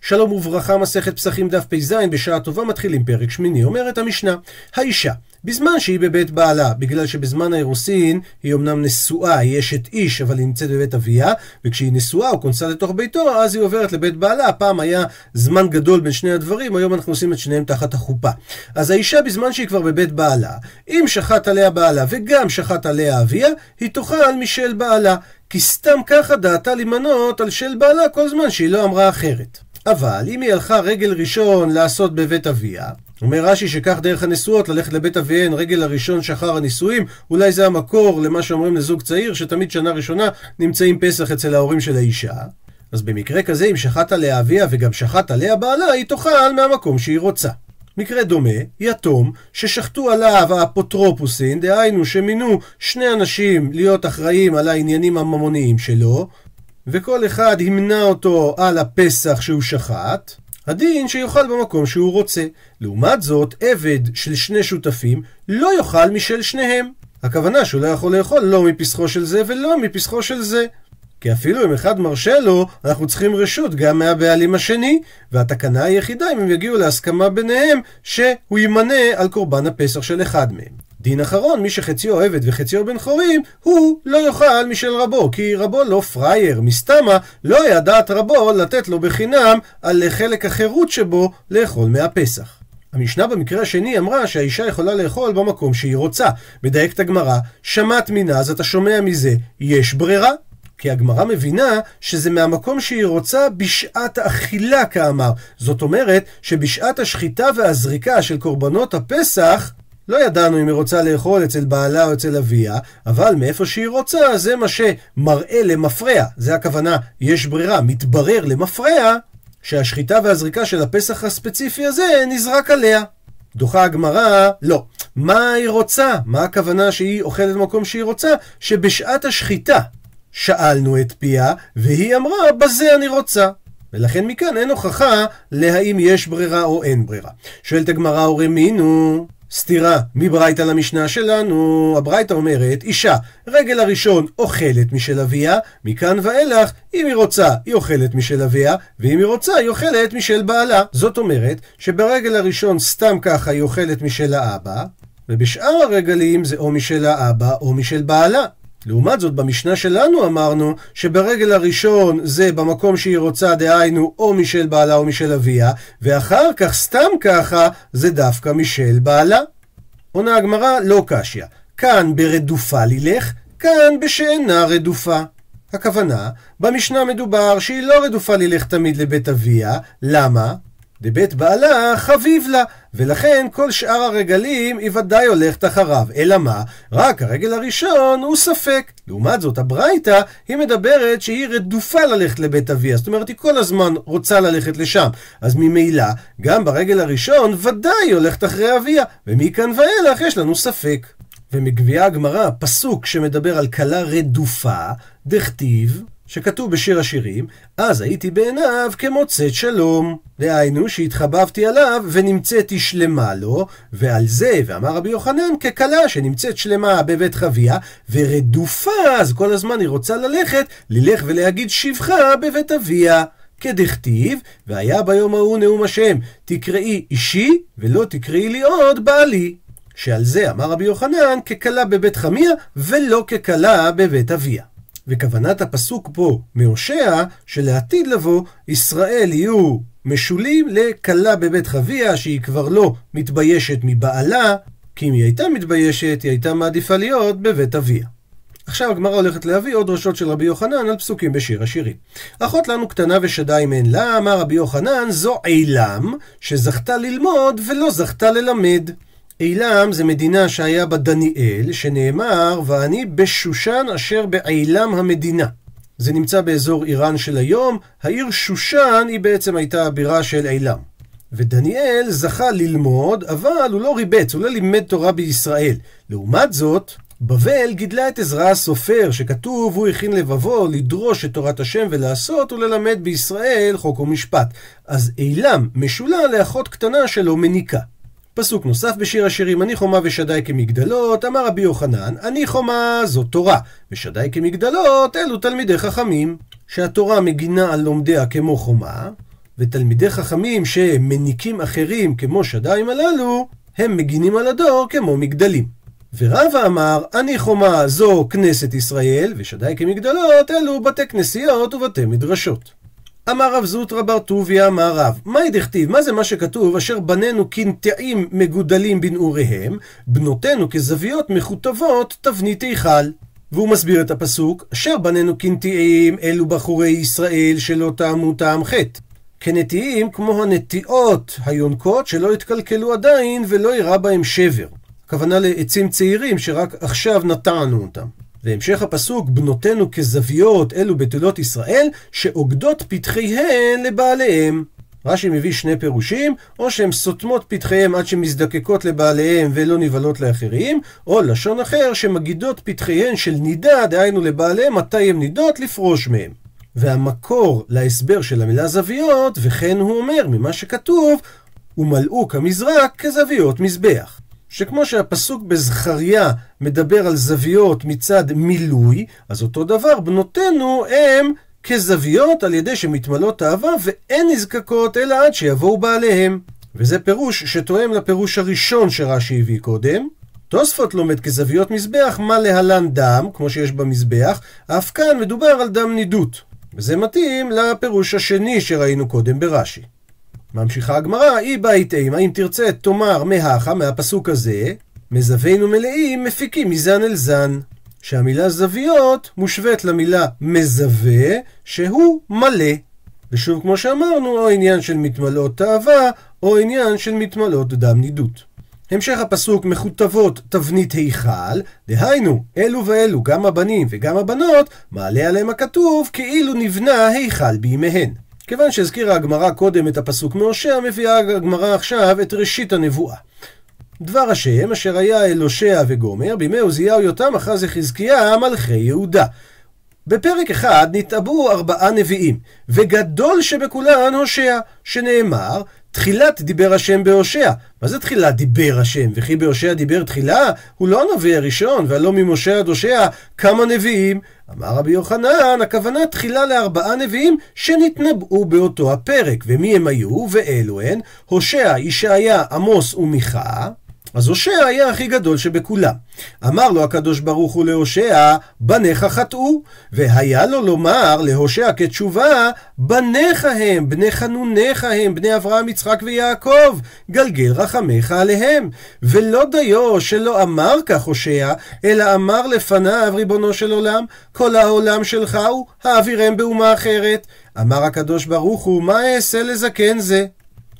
שלום וברכה, מסכת פסחים דף פ"ז, בשעה טובה מתחילים פרק שמיני, אומרת המשנה, האישה, בזמן שהיא בבית בעלה, בגלל שבזמן האירוסין היא אמנם נשואה, היא אשת איש, אבל היא נמצאת בבית אביה, וכשהיא נשואה או כונסה לתוך ביתו, אז היא עוברת לבית בעלה. פעם היה זמן גדול בין שני הדברים, היום אנחנו עושים את שניהם תחת החופה. אז האישה, בזמן שהיא כבר בבית בעלה, אם שחט עליה בעלה וגם שחט עליה אביה, היא תאכל משל בעלה. כי סתם ככה דעתה להימנות על של בעלה כל זמן שהיא לא אמרה אחרת. אבל אם היא הלכה רגל ראשון לעשות בבית אביה, אומר רש"י שכך דרך הנשואות, ללכת לבית אביהן רגל הראשון שחר הנישואים, אולי זה המקור למה שאומרים לזוג צעיר, שתמיד שנה ראשונה נמצאים פסח אצל ההורים של האישה. אז במקרה כזה, אם שחט עליה אביה וגם שחט עליה בעלה, היא תאכל מהמקום שהיא רוצה. מקרה דומה, יתום, ששחטו עליו האפוטרופוסין, דהיינו שמינו שני אנשים להיות אחראים על העניינים הממוניים שלו, וכל אחד המנה אותו על הפסח שהוא שחט, הדין שיאכל במקום שהוא רוצה. לעומת זאת, עבד של שני שותפים לא יאכל משל שניהם. הכוונה שהוא לא יכול לאכול לא מפסחו של זה ולא מפסחו של זה. כי אפילו אם אחד מרשה לו, אנחנו צריכים רשות גם מהבעלים השני, והתקנה היחידה אם הם יגיעו להסכמה ביניהם שהוא ימנה על קורבן הפסח של אחד מהם. דין אחרון, מי שחציו עבד וחציו בן חורים, הוא לא יאכל משל רבו, כי רבו לא פראייר, מסתמה, לא היה דעת רבו לתת לו בחינם על חלק החירות שבו לאכול מהפסח. המשנה במקרה השני אמרה שהאישה יכולה לאכול במקום שהיא רוצה. מדייקת הגמרא, שמעת מינה, אז אתה שומע מזה, יש ברירה. כי הגמרא מבינה שזה מהמקום שהיא רוצה בשעת האכילה כאמר. זאת אומרת שבשעת השחיטה והזריקה של קורבנות הפסח, לא ידענו אם היא רוצה לאכול אצל בעלה או אצל אביה, אבל מאיפה שהיא רוצה, זה מה שמראה למפרע. זה הכוונה, יש ברירה, מתברר למפרע, שהשחיטה והזריקה של הפסח הספציפי הזה נזרק עליה. דוחה הגמרא, לא. מה היא רוצה? מה הכוונה שהיא אוכלת במקום שהיא רוצה? שבשעת השחיטה שאלנו את פיה, והיא אמרה, בזה אני רוצה. ולכן מכאן אין הוכחה להאם יש ברירה או אין ברירה. שואלת הגמרא, הורי מינו, סתירה מברייתא למשנה שלנו. הברייתא אומרת, אישה, רגל הראשון אוכלת משל אביה, מכאן ואילך, אם היא רוצה, היא אוכלת משל אביה, ואם היא רוצה, היא אוכלת משל בעלה. זאת אומרת, שברגל הראשון סתם ככה היא אוכלת משל האבא, ובשאר הרגלים זה או משל האבא או משל בעלה. לעומת זאת, במשנה שלנו אמרנו שברגל הראשון זה במקום שהיא רוצה, דהיינו, או משל בעלה או משל אביה, ואחר כך, סתם ככה, זה דווקא משל בעלה. עונה הגמרא, לא קשיא. כאן ברדופה לילך, כאן בשאינה רדופה. הכוונה, במשנה מדובר שהיא לא רדופה ללך תמיד לבית אביה, למה? דבית בעלה חביב לה, ולכן כל שאר הרגלים היא ודאי הולכת אחריו. אלא מה? רק הרגל הראשון הוא ספק. לעומת זאת, הברייתא, היא מדברת שהיא רדופה ללכת לבית אביה. זאת אומרת, היא כל הזמן רוצה ללכת לשם. אז ממילא, גם ברגל הראשון ודאי היא הולכת אחרי אביה. ומכאן ואילך יש לנו ספק. ומגביעה הגמרא פסוק שמדבר על כלה רדופה, דכתיב שכתוב בשיר השירים, אז הייתי בעיניו כמוצאת שלום. דהיינו שהתחבבתי עליו ונמצאתי שלמה לו, ועל זה, ואמר רבי יוחנן, ככלה שנמצאת שלמה בבית חביה, ורדופה, אז כל הזמן היא רוצה ללכת, ללך ולהגיד שבחה בבית אביה. כדכתיב, והיה ביום ההוא נאום השם, תקראי אישי, ולא תקראי לי עוד בעלי. שעל זה אמר רבי יוחנן, ככלה בבית חמיה, ולא ככלה בבית אביה. וכוונת הפסוק פה מהושע, שלעתיד לבוא, ישראל יהיו משולים לכלה בבית חביה, שהיא כבר לא מתביישת מבעלה, כי אם היא הייתה מתביישת, היא הייתה מעדיפה להיות בבית אביה. עכשיו הגמרא הולכת להביא עוד דרשות של רבי יוחנן על פסוקים בשיר השירים. אחות לנו קטנה ושדיים אין לה, אמר רבי יוחנן, זו עילם, שזכתה ללמוד ולא זכתה ללמד. עילם זה מדינה שהיה בה דניאל, שנאמר, ואני בשושן אשר בעילם המדינה. זה נמצא באזור איראן של היום, העיר שושן היא בעצם הייתה הבירה של עילם. ודניאל זכה ללמוד, אבל הוא לא ריבץ, הוא לא לימד תורה בישראל. לעומת זאת, בבל גידלה את עזרא הסופר, שכתוב, הוא הכין לבבו לדרוש את תורת השם ולעשות וללמד בישראל חוק ומשפט. אז עילם משולה לאחות קטנה שלו מניקה. פסוק נוסף בשיר השירים, אני חומה ושדי כמגדלות, אמר רבי יוחנן, אני חומה זו תורה, ושדי כמגדלות אלו תלמידי חכמים. שהתורה מגינה על לומדיה כמו חומה, ותלמידי חכמים שמניקים אחרים כמו שדיים הללו, הם מגינים על הדור כמו מגדלים. ורבא אמר, אני חומה זו כנסת ישראל, ושדי כמגדלות אלו בתי כנסיות ובתי מדרשות. אמר רב זוטרא בר טוביה אמר רב, מהי דכתיב? מה זה מה שכתוב? אשר בנינו כנטעים מגודלים בנעוריהם, בנותינו כזוויות מכותבות תבנית היכל. והוא מסביר את הפסוק, אשר בנינו כנטיעים אלו בחורי ישראל שלא טעמו טעם חטא. כנטיעים כמו הנטיעות היונקות שלא התקלקלו עדיין ולא אירע בהם שבר. הכוונה לעצים צעירים שרק עכשיו נטענו אותם. והמשך הפסוק, בנותינו כזוויות אלו בתולות ישראל, שאוגדות פתחיהן לבעליהם. רש"י מביא שני פירושים, או שהן סותמות פתחיהם עד שמזדקקות לבעליהם ולא נבהלות לאחרים, או לשון אחר שמגידות פתחיהן של נידה, דהיינו לבעליהם מתי הן נידות לפרוש מהם. והמקור להסבר של המילה זוויות, וכן הוא אומר ממה שכתוב, ומלאו כמזרק כזוויות מזבח. שכמו שהפסוק בזכריה מדבר על זוויות מצד מילוי, אז אותו דבר בנותינו הם כזוויות על ידי שמתמלות אהבה ואין נזקקות אלא עד שיבואו בעליהם. וזה פירוש שתואם לפירוש הראשון שרש"י הביא קודם. תוספות לומד כזוויות מזבח מה להלן דם, כמו שיש במזבח, אף כאן מדובר על דם נידות. וזה מתאים לפירוש השני שראינו קודם ברש"י. ממשיכה הגמרא, אי בית אימה, אם תרצה תאמר מהכה, מהפסוק הזה, מזווינו מלאים מפיקים מזן אל זן. שהמילה זוויות מושווית למילה מזווה, שהוא מלא. ושוב, כמו שאמרנו, או עניין של מתמלאות תאווה, או עניין של מתמלאות דם נידות. המשך הפסוק מכותבות תבנית היכל, דהיינו, אלו ואלו, גם הבנים וגם הבנות, מעלה עליהם הכתוב כאילו נבנה היכל בימיהן. כיוון שהזכירה הגמרא קודם את הפסוק מהושע, מביאה הגמרא עכשיו את ראשית הנבואה. דבר השם אשר היה אל הושע וגומר, בימי עוזיהו יותם אחז חזקיה מלכי יהודה. בפרק אחד נתעבו ארבעה נביאים, וגדול שבכולן הושע, שנאמר, תחילת דיבר השם בהושע. מה זה תחילת דיבר השם? וכי בהושע דיבר תחילה? הוא לא הנביא הראשון, והלא ממשה עד הושע כמה נביאים. אמר רבי יוחנן, הכוונה תחילה לארבעה נביאים שנתנבאו באותו הפרק. ומי הם היו? ואלו הן, הושע, ישעיה, עמוס ומיכה. אז הושע היה הכי גדול שבכולם. אמר לו הקדוש ברוך הוא להושע, בניך חטאו. והיה לו לומר להושע כתשובה, בניך הם, בני חנוניך הם, בני אברהם, יצחק ויעקב, גלגל רחמך עליהם. ולא דיו שלא אמר כך הושע, אלא אמר לפניו, ריבונו של עולם, כל העולם שלך הוא, האווירם באומה אחרת. אמר הקדוש ברוך הוא, מה אעשה לזקן זה?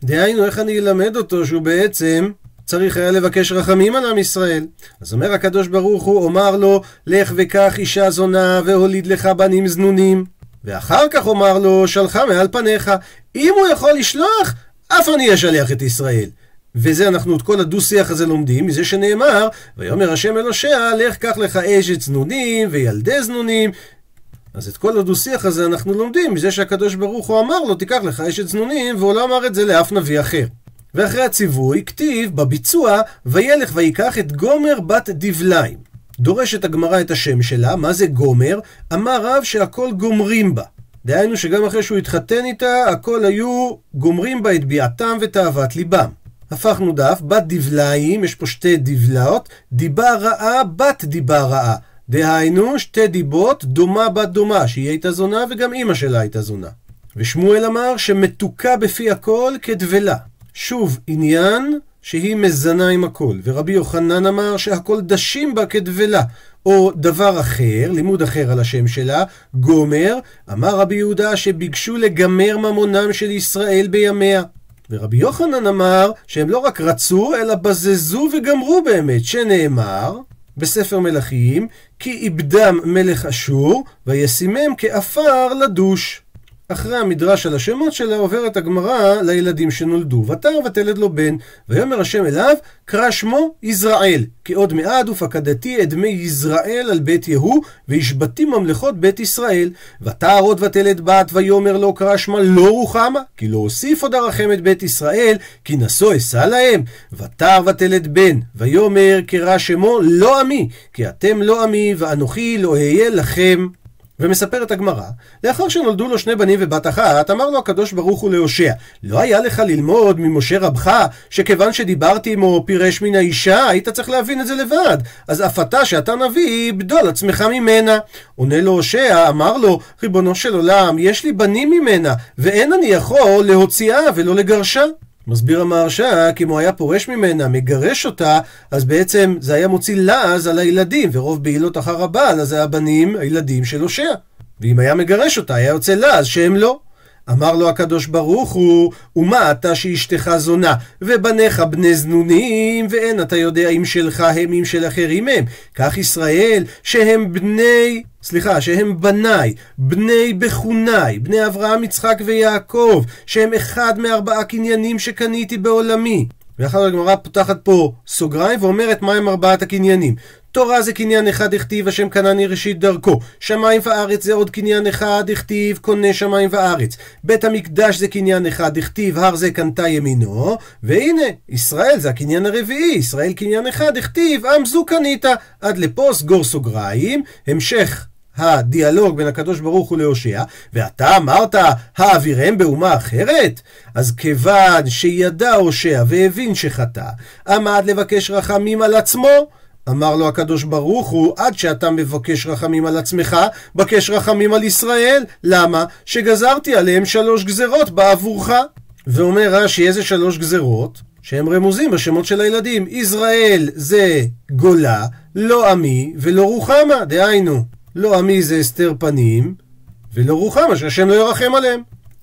דהיינו, איך אני אלמד אותו שהוא בעצם צריך היה לבקש רחמים על עם ישראל. אז אומר הקדוש ברוך הוא, אומר לו, לך וקח אישה זונה והוליד לך בנים זנונים. ואחר כך אומר לו, שלחה מעל פניך. אם הוא יכול לשלוח, אף אני אשלח את ישראל. וזה אנחנו את כל הדו-שיח הזה לומדים, מזה שנאמר, ויאמר השם אל הושע, לך קח לך אשת זנונים וילדי זנונים. אז את כל הדו-שיח הזה אנחנו לומדים מזה שהקדוש ברוך הוא אמר לו, תיקח לך אשת זנונים, והוא לא אמר את זה לאף נביא אחר. ואחרי הציווי, כתיב בביצוע, וילך ויקח את גומר בת דבליים. דורשת הגמרא את השם שלה, מה זה גומר? אמר רב שהכל גומרים בה. דהיינו שגם אחרי שהוא התחתן איתה, הכל היו גומרים בה את ביעתם ותאוות ליבם. הפכנו דף, בת דבליים, יש פה שתי דבלאות, דיבה רעה, בת דיבה רעה. דהיינו, שתי דיבות, דומה בת דומה, שהיא הייתה זונה וגם אימא שלה הייתה זונה. ושמואל אמר שמתוקה בפי הכל כדבלה. שוב, עניין שהיא מזנה עם הכל. ורבי יוחנן אמר שהכל דשים בה כדבלה. או דבר אחר, לימוד אחר על השם שלה, גומר, אמר רבי יהודה שביקשו לגמר ממונם של ישראל בימיה. ורבי יוחנן אמר שהם לא רק רצו, אלא בזזו וגמרו באמת, שנאמר בספר מלכים, כי איבדם מלך אשור, וישימם כעפר לדוש. אחרי המדרש על השמות שלה עוברת הגמרא לילדים שנולדו. ותר ותלד לו בן, ויאמר השם אליו, קרא שמו יזרעאל, כי עוד מעד ופקדתי את דמי יזרעאל על בית יהוא, והשבתי ממלכות בית ישראל. ותר עוד ותלד בת, ויאמר לו קרא שמה לא רוחמה, כי לא אוסיף עוד ארחם את בית ישראל, כי נשוא אשא להם. ותר ותלד בן, ויאמר קרא שמו לא עמי, כי אתם לא עמי, ואנוכי לא אהיה לכם. ומספרת הגמרא, לאחר שנולדו לו שני בנים ובת אחת, אמר לו הקדוש ברוך הוא להושע, לא היה לך ללמוד ממשה רבך, שכיוון שדיברתי עמו פירש מן האישה, היית צריך להבין את זה לבד. אז אף אתה שאתה נביא, בדול עצמך ממנה. עונה לו הושע, אמר לו, ריבונו של עולם, יש לי בנים ממנה, ואין אני יכול להוציאה ולא לגרשה. מסביר המהרש"א, כי אם הוא היה פורש ממנה, מגרש אותה, אז בעצם זה היה מוציא לעז על הילדים, ורוב בעילות אחר הבעל, אז זה הבנים, הילדים של הושע. ואם היה מגרש אותה, היה יוצא לעז שהם לא. אמר לו הקדוש ברוך הוא, ומה אתה שאשתך זונה, ובניך בני זנונים, ואין אתה יודע אם שלך הם אם של אחרים הם. כך ישראל, שהם בני, סליחה, שהם בניי, בני בחוניי, בני אברהם, יצחק ויעקב, שהם אחד מארבעה קניינים שקניתי בעולמי. ואחר הגמרא פותחת פה סוגריים ואומרת מהם ארבעת הקניינים. תורה זה קניין אחד הכתיב השם קנני ראשית דרכו. שמיים וארץ זה עוד קניין אחד הכתיב קונה שמיים וארץ. בית המקדש זה קניין אחד הכתיב הר זה קנתה ימינו. והנה, ישראל זה הקניין הרביעי. ישראל קניין אחד הכתיב עם זו קנית. עד לפה סגור סוגריים. המשך הדיאלוג בין הקדוש ברוך הוא להושע, ואתה אמרת, האווירם באומה אחרת? אז כיוון שידע הושע והבין שחטא, עמד לבקש רחמים על עצמו, אמר לו הקדוש ברוך הוא, עד שאתה מבקש רחמים על עצמך, בקש רחמים על ישראל. למה? שגזרתי עליהם שלוש גזרות בעבורך. ואומר רש"י, איזה שלוש גזרות? שהם רמוזים בשמות של הילדים. ישראל זה גולה, לא עמי ולא רוחמה, דהיינו. לא עמי זה הסתר פנים, ולא רוחמה, שהשם לא ירחם עליהם.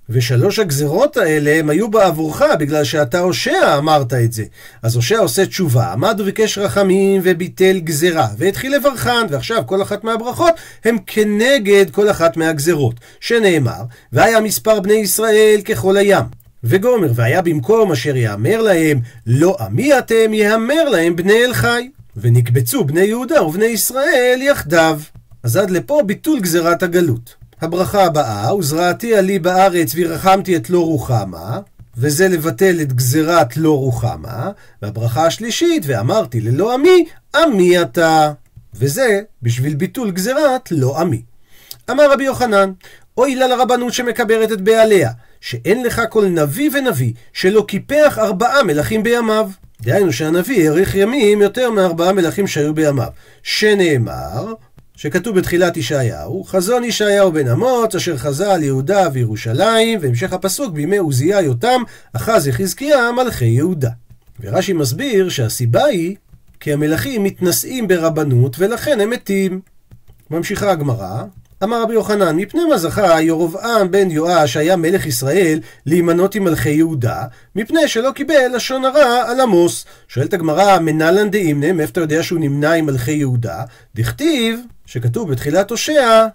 ושלוש הגזרות האלה הם היו בעבורך בגלל שאתה הושע אמרת את זה. אז הושע עושה תשובה, עמד וביקש רחמים וביטל גזרה, והתחיל לברכן, ועכשיו כל אחת מהברכות הם כנגד כל אחת מהגזרות. שנאמר, והיה מספר בני ישראל ככל הים. וגומר, והיה במקום אשר יאמר להם, לא עמי אתם, יאמר להם בני אל חי. ונקבצו בני יהודה ובני ישראל יחדיו. אז עד לפה ביטול גזירת הגלות. הברכה הבאה, וזרעתי עלי בארץ וירחמתי את לא רוחמה, וזה לבטל את גזירת לא רוחמה, והברכה השלישית, ואמרתי ללא עמי, עמי אתה. וזה בשביל ביטול גזירת לא עמי. אמר רבי יוחנן, אוי לה לרבנות שמקברת את בעליה, שאין לך כל נביא ונביא שלא קיפח ארבעה מלכים בימיו. דהיינו שהנביא האריך ימים יותר מארבעה מלכים שהיו בימיו. שנאמר, שכתוב בתחילת ישעיהו, חזון ישעיהו בן אמוץ, אשר חזה על יהודה וירושלים, והמשך הפסוק בימי עוזיה יותם, אחז יחזקיה מלכי יהודה. ורש"י מסביר שהסיבה היא כי המלכים מתנשאים ברבנות ולכן הם מתים. ממשיכה הגמרא, אמר רבי יוחנן, מפני מה זכה ירבעם בן יואש היה מלך ישראל להימנות עם מלכי יהודה, מפני שלא קיבל לשון הרע על עמוס. שואלת הגמרא, מנלן דאימנה, מאיפה אתה יודע שהוא נמנה עם מלכי יהודה? דכתיב, שכתוב בתחילת הושע,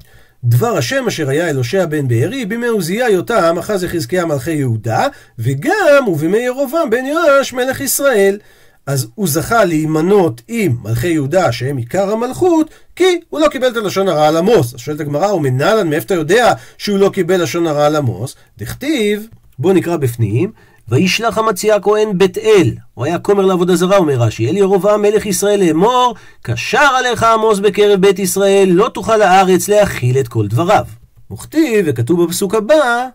דבר השם אשר היה אל הושע בן בארי, בימי עוזיה יותם אחז יחזקיה מלכי יהודה, וגם ובימי ירבעם בן יואש מלך ישראל. אז הוא זכה להימנות עם מלכי יהודה שהם עיקר המלכות, כי הוא לא קיבל את הלשון הרע על עמוס. אז שואלת הגמרא, הוא מנהלן, מאיפה אתה יודע שהוא לא קיבל לשון הרע על עמוס? דכתיב, בואו נקרא בפנים, וישלח המציע כהן בית אל, הוא היה כומר לעבודה זרה, אומר רש"י, אל ירבעם מלך ישראל לאמור, קשר עליך עמוס בקרב בית ישראל, לא תוכל הארץ להכיל את כל דבריו. וכתיב, וכתוב בפסוק הבא,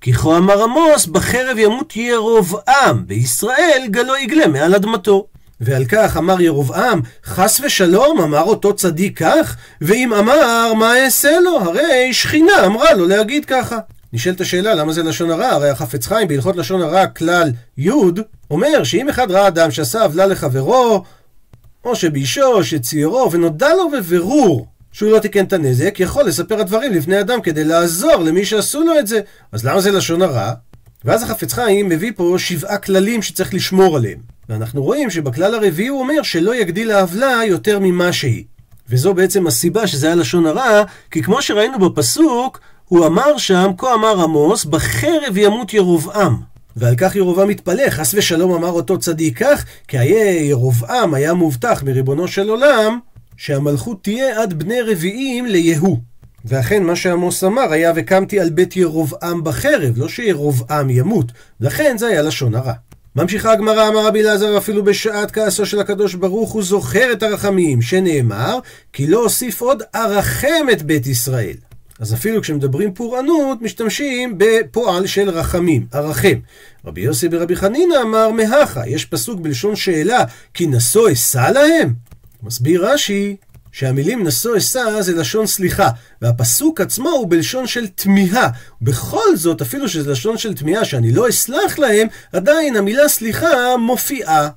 כי כה אמר עמוס, בחרב ימות ירבעם, בישראל גלו יגלה מעל אדמתו. ועל כך אמר ירבעם, חס ושלום, אמר אותו צדיק כך, ואם אמר, מה אעשה לו? הרי שכינה אמרה לו להגיד ככה. נשאלת השאלה למה זה לשון הרע, הרי החפץ חיים בהלכות לשון הרע כלל י' אומר שאם אחד ראה אדם שעשה עוולה לחברו, או שבישו, או שציירו, ונודע לו בבירור שהוא לא תיקן את הנזק, יכול לספר הדברים לפני אדם כדי לעזור למי שעשו לו את זה. אז למה זה לשון הרע? ואז החפץ חיים מביא פה שבעה כללים שצריך לשמור עליהם. ואנחנו רואים שבכלל הרביעי הוא אומר שלא יגדיל העוולה יותר ממה שהיא. וזו בעצם הסיבה שזה היה לשון הרע, כי כמו שראינו בפסוק, הוא אמר שם, כה אמר עמוס, בחרב ימות ירבעם. ועל כך ירבעם מתפלא, חס ושלום אמר אותו צדיק כך, כי היה ירבעם היה מובטח מריבונו של עולם, שהמלכות תהיה עד בני רביעים ליהוא. ואכן מה שעמוס אמר היה וקמתי על בית ירבעם בחרב, לא שירבעם ימות, לכן זה היה לשון הרע. ממשיכה הגמרא, אמר רבי אלעזר, אפילו בשעת כעסו של הקדוש ברוך הוא זוכר את הרחמים, שנאמר, כי לא אוסיף עוד ארחם את בית ישראל. אז אפילו כשמדברים פורענות, משתמשים בפועל של רחמים, הרחם. רבי יוסי ברבי חנינא אמר מהכה, יש פסוק בלשון שאלה, כי נשוא אשא להם? מסביר רש"י, שהמילים נשוא אשא זה לשון סליחה, והפסוק עצמו הוא בלשון של תמיהה. בכל זאת, אפילו שזה לשון של תמיהה שאני לא אסלח להם, עדיין המילה סליחה מופיעה.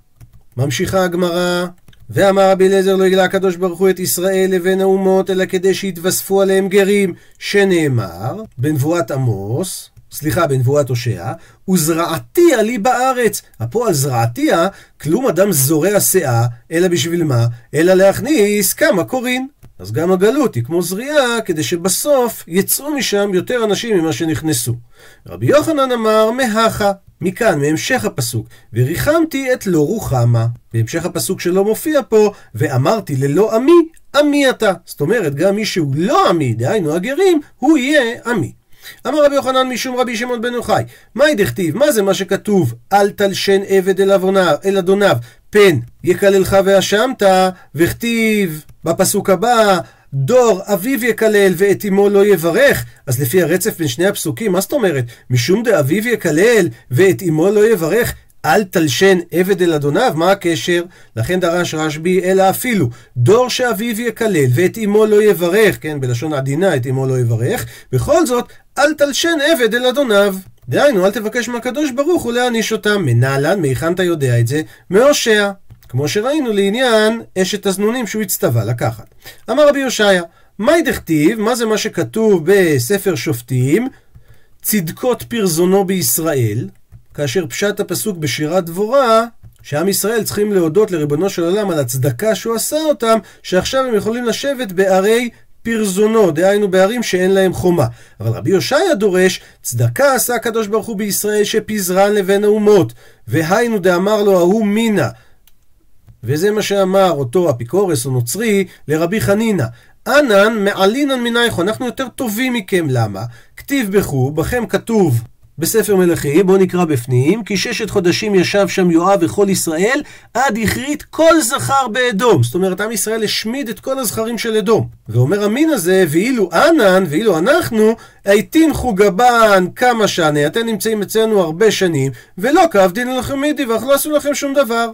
ממשיכה הגמרא, ואמר רבי אליעזר לא יגלה הקדוש ברוך הוא את ישראל לבין האומות, אלא כדי שיתווספו עליהם גרים, שנאמר בנבואת עמוס, סליחה, בנבואת הושע, וזרעתיה לי בארץ. הפועל זרעתיה, כלום אדם זורע שאה, אלא בשביל מה? אלא להכניס כמה קורין. אז גם הגלות היא כמו זריעה, כדי שבסוף יצאו משם יותר אנשים ממה שנכנסו. רבי יוחנן אמר, מהכה. מכאן, מהמשך הפסוק, וריחמתי את לא רוחמה. בהמשך הפסוק שלא מופיע פה, ואמרתי ללא עמי, עמי אתה. זאת אומרת, גם מי שהוא לא עמי, דהיינו הגרים, הוא יהיה עמי. אמר רבי יוחנן משום רבי שמעון בן יוחאי, מהי דכתיב? מה זה מה שכתוב? אל תלשן עבד אל, אבוניו, אל אדוניו, פן יקללך ואשמת, וכתיב בפסוק הבא, דור אביו יקלל ואת אמו לא יברך, אז לפי הרצף בין שני הפסוקים, מה זאת אומרת? משום דאביו יקלל ואת אמו לא יברך, אל תלשן עבד אל אדוניו, מה הקשר? לכן דרש רשב"י, אלא אפילו דור שאביו יקלל ואת אמו לא יברך, כן, בלשון עדינה את אמו לא יברך, בכל זאת, אל תלשן עבד אל אדוניו. דהיינו, אל תבקש מהקדוש ברוך הוא להעניש אותם. מנהלן, מהיכן אתה יודע את זה? מהושע. כמו שראינו לעניין אשת הזנונים שהוא הצטווה לקחת. אמר רבי יושעיה, מהי דכתיב? מה זה מה שכתוב בספר שופטים? צדקות פרזונו בישראל, כאשר פשט הפסוק בשירת דבורה, שעם ישראל צריכים להודות לריבונו של עולם על הצדקה שהוא עשה אותם, שעכשיו הם יכולים לשבת בערי פרזונו, דהיינו בערים שאין להם חומה. אבל רבי יושעיה דורש, צדקה עשה הקדוש ברוך הוא בישראל שפיזרן לבין האומות, והיינו דאמר לו ההוא מינה. וזה מה שאמר אותו אפיקורס או נוצרי לרבי חנינא. אנן מעלינן מנייכו, אנחנו יותר טובים מכם, למה? כתיב בכו, בכם כתוב בספר מלכים, בואו נקרא בפנים, כי ששת חודשים ישב שם יואב וכל ישראל, עד הכרית כל זכר באדום. זאת אומרת, עם ישראל השמיד את כל הזכרים של אדום. ואומר המין הזה, ואילו אנן, ואילו אנחנו, הייתינכו גבן כמה שנה, אתם נמצאים אצלנו הרבה שנים, ולא כאב דין לכם מידי, ואנחנו לא עשו לכם שום דבר.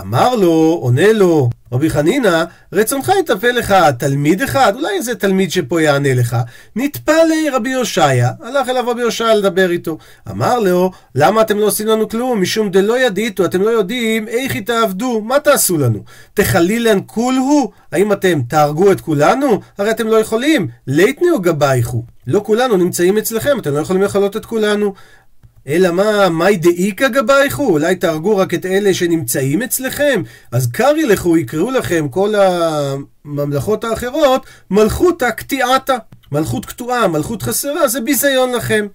אמר לו, עונה לו, רבי חנינא, רצונך יטפל לך תלמיד אחד, אולי איזה תלמיד שפה יענה לך. נטפל רבי הושעיה, הלך אליו רבי הושעיה לדבר איתו. אמר לו, למה אתם לא עושים לנו כלום? משום דלא ידיתו, אתם לא יודעים איך תעבדו, מה תעשו לנו? תחלילן כולהו? האם אתם תהרגו את כולנו? הרי אתם לא יכולים. ליתניו גבייכו. לא כולנו נמצאים אצלכם, אתם לא יכולים לכלות את כולנו. אלא מה, מאי דאיכא גבייכו? אולי תהרגו רק את אלה שנמצאים אצלכם? אז קרי לכו, יקראו לכם כל הממלכות האחרות, מלכותא קטיעתא. מלכות קטועה, מלכות חסרה, זה ביזיון לכם.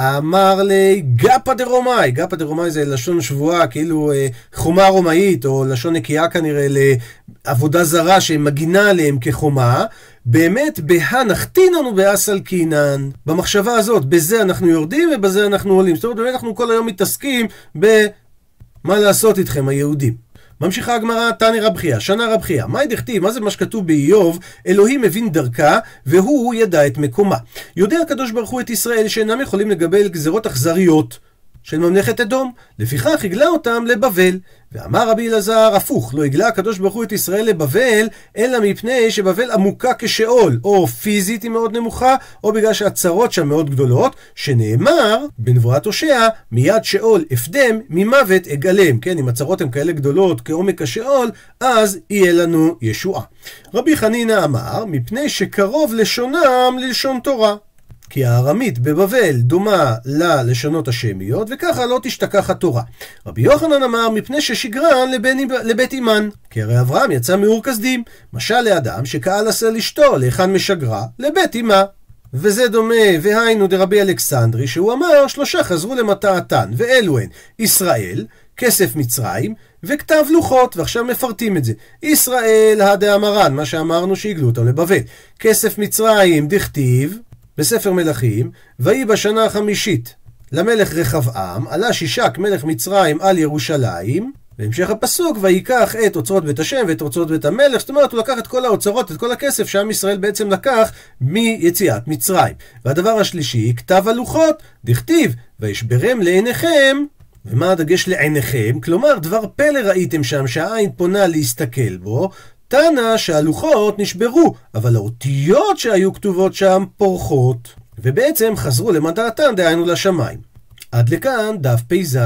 אמר לי גפא דרומאי, גפא דרומאי זה לשון שבועה, כאילו אה, חומה רומאית, או לשון נקייה כנראה לעבודה זרה שמגינה עליהם כחומה, באמת בהא נחתינן ובהא סלקינן. במחשבה הזאת, בזה אנחנו יורדים ובזה אנחנו עולים. זאת אומרת, באמת אנחנו כל היום מתעסקים במה לעשות איתכם היהודים. ממשיכה הגמרא, תני רב חייא, שנה רב חייא. מהי דכתיב? מה זה מה שכתוב באיוב? אלוהים מבין דרכה, והוא ידע את מקומה. יודע הקדוש ברוך הוא את ישראל שאינם יכולים לקבל גזרות אכזריות. של ממלכת אדום, לפיכך הגלה אותם לבבל. ואמר רבי אלעזר, הפוך, לא הגלה הקדוש ברוך הוא את ישראל לבבל, אלא מפני שבבל עמוקה כשאול, או פיזית היא מאוד נמוכה, או בגלל שהצרות שם מאוד גדולות, שנאמר בנבואת הושע, מיד שאול אפדם, ממוות אגלם. כן, אם הצרות הן כאלה גדולות כעומק השאול, אז יהיה לנו ישועה. רבי חנינא אמר, מפני שקרוב לשונם ללשון תורה. כי הארמית בבבל דומה ללשונות השמיות, וככה לא תשתכח התורה. רבי יוחנן אמר, מפני ששגרן לבן, לבית אימן. כי הרי אברהם יצא מאור כסדים. משל לאדם שקהל עשה לשתו להיכן משגרה? לבית אימה. וזה דומה, והיינו דרבי אלכסנדרי, שהוא אמר, שלושה חזרו למטעתן, ואלו הן ישראל, כסף מצרים, וכתב לוחות, ועכשיו מפרטים את זה. ישראל הדאמרן, מה שאמרנו שהגלו אותם לבבל. כסף מצרים, דכתיב, בספר מלכים, ויהי בשנה החמישית למלך רחבעם, עלה שישק מלך מצרים על ירושלים, בהמשך הפסוק, ויקח את אוצרות בית השם ואת אוצרות בית המלך, זאת אומרת, הוא לקח את כל האוצרות, את כל הכסף שעם ישראל בעצם לקח מיציאת מצרים. והדבר השלישי, כתב הלוחות, דכתיב, וישברם לעיניכם ומה הדגש לעיניכם? כלומר, דבר פלא ראיתם שם שהעין פונה להסתכל בו, תנא שהלוחות נשברו, אבל האותיות שהיו כתובות שם פורחות, ובעצם חזרו למדעתן, דהיינו לשמיים. עד לכאן דף פ"ז.